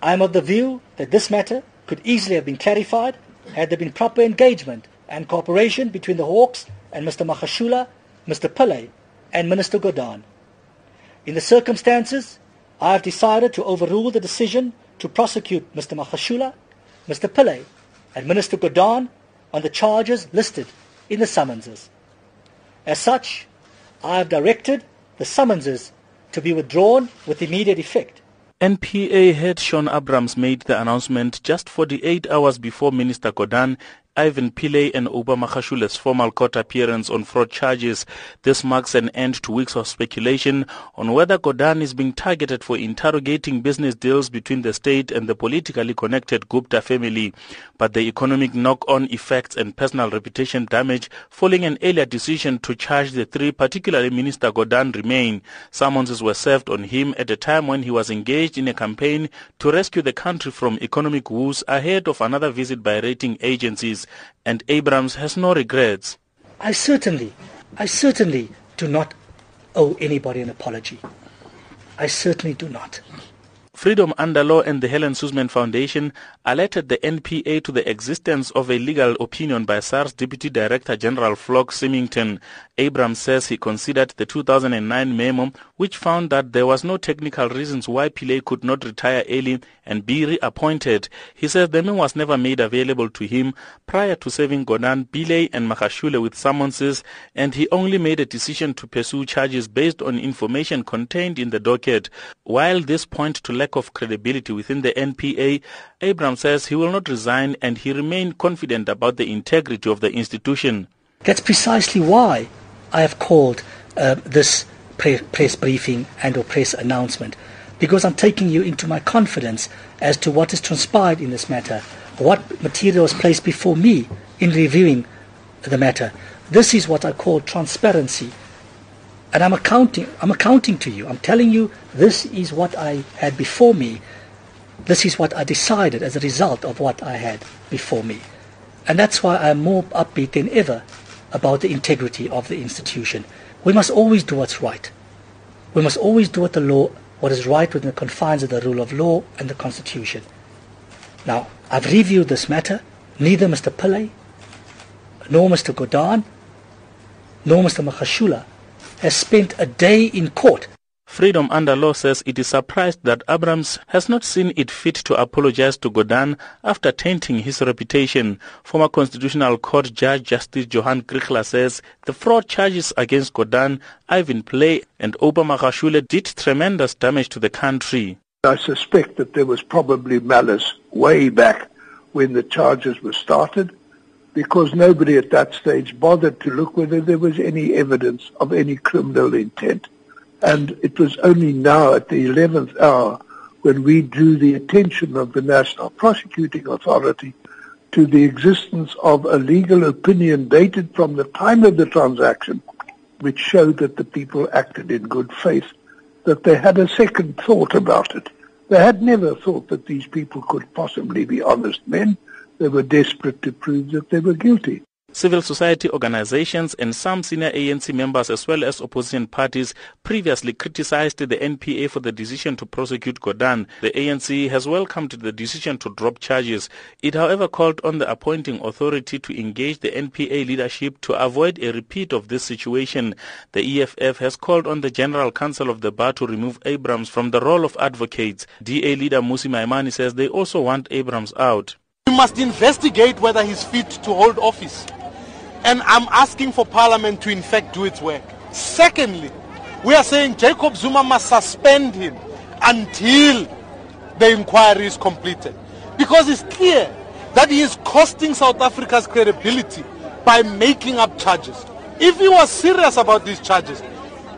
I am of the view that this matter could easily have been clarified had there been proper engagement and cooperation between the Hawks and Mr. Magashula, Mr. Pillay, and Minister Gordhan. In the circumstances, I have decided to overrule the decision to prosecute Mr. Magashula, Mr. Pillay, and Minister Gordhan on the charges listed in the summonses. As such, I have directed the summonses to be withdrawn with immediate effect. NPA head Shaun Abrahams made the announcement just 48 hours before Minister Gordhan Ivan Pillay and Oupa Magashula's formal court appearance on fraud charges. This marks an end to weeks of speculation on whether Gordhan is being targeted for interrogating business deals between the state and the politically connected Gupta family. But the economic knock-on effects and personal reputation damage following an earlier decision to charge the three, particularly Minister Gordhan, remain. Summonses were served on him at a time when he was engaged in a campaign to rescue the country from economic woes ahead of another visit by rating agencies and Abrahams has no regrets. I certainly, I certainly do not owe anybody an apology. I certainly do not. Freedom Under Law and the Helen Suzman Foundation alerted the NPA to the existence of a legal opinion by SARS Deputy Director General Vlok Symington. Abrahams says he considered the 2009 memo which found that there was no technical reasons why Pillay could not retire early and be reappointed. He says the memo was never made available to him prior to serving Gordhan, Pillay and Magashula with summonses and he only made a decision to pursue charges based on information contained in the docket. While this point to lack of credibility within the NPA, Abrahams says he will not resign and he remained confident about the integrity of the institution. That's precisely why I have called uh, this pre- press briefing and or press announcement because I'm taking you into my confidence as to what has transpired in this matter, what material was placed before me in reviewing the matter. This is what I call transparency. And I'm accounting, I'm accounting to you. I'm telling you this is what I had before me. This is what I decided as a result of what I had before me. And that's why I'm more upbeat than ever about the integrity of the institution. We must always do what's right. We must always do what the law, what is right within the confines of the rule of law and the Constitution. Now, I've reviewed this matter. Neither Mr. Pillay, nor Mr. Gordhan, nor Mr. Magashula has spent a day in court Freedom Under Law says it is surprised that Abrahams has not seen it fit to apologize to Gordhan after tainting his reputation. Former Constitutional Court Judge Justice Johan Kriegler says the fraud charges against Gordhan, Ivan Pillay, and Oupa Magashula did tremendous damage to the country. I suspect that there was probably malice way back when the charges were started because nobody at that stage bothered to look whether there was any evidence of any criminal intent. And it was only now at the 11th hour when we drew the attention of the National Prosecuting Authority to the existence of a legal opinion dated from the time of the transaction, which showed that the people acted in good faith, that they had a second thought about it. They had never thought that these people could possibly be honest men. They were desperate to prove that they were guilty. Civil society organizations and some senior ANC members as well as opposition parties previously criticized the NPA for the decision to prosecute Gordhan. The ANC has welcomed the decision to drop charges. It however called on the appointing authority to engage the NPA leadership to avoid a repeat of this situation. The EFF has called on the General Council of the Bar to remove Abrahams from the role of advocates. DA leader Mmusi Maimane says they also want Abrahams out. We must investigate whether he's fit to hold office. And I'm asking for Parliament to in fact do its work. Secondly, we are saying Jacob Zuma must suspend him until the inquiry is completed. Because it's clear that he is costing South Africa's credibility by making up charges. If he was serious about these charges,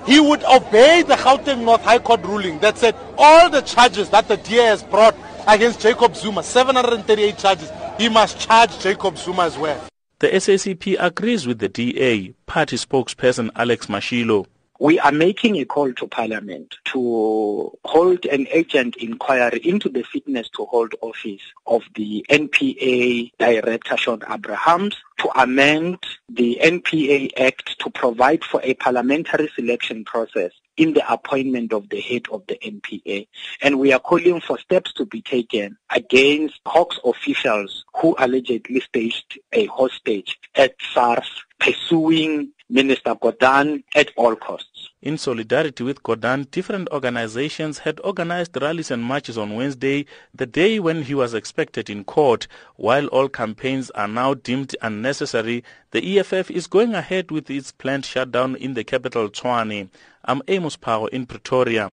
he would obey the Gauteng North High Court ruling that said all the charges that the DA has brought against Jacob Zuma, 738 charges, he must charge Jacob Zuma as well. The SACP agrees with the DA, party spokesperson Alex Mashilo. We are making a call to Parliament to hold an urgent inquiry into the fitness to hold office of the NPA Director Shaun Abrahams to amend the NPA Act to provide for a parliamentary selection process in the appointment of the head of the NPA. And we are calling for steps to be taken against Hawks officials who allegedly staged a hostage at SARS pursuing Minister Gordhan at all costs. In solidarity with Gordhan, different organizations had organized rallies and marches on Wednesday, the day when he was expected in court. While all campaigns are now deemed unnecessary, the EFF is going ahead with its planned shutdown in the capital, Tshwane. I'm Amos Phago in Pretoria.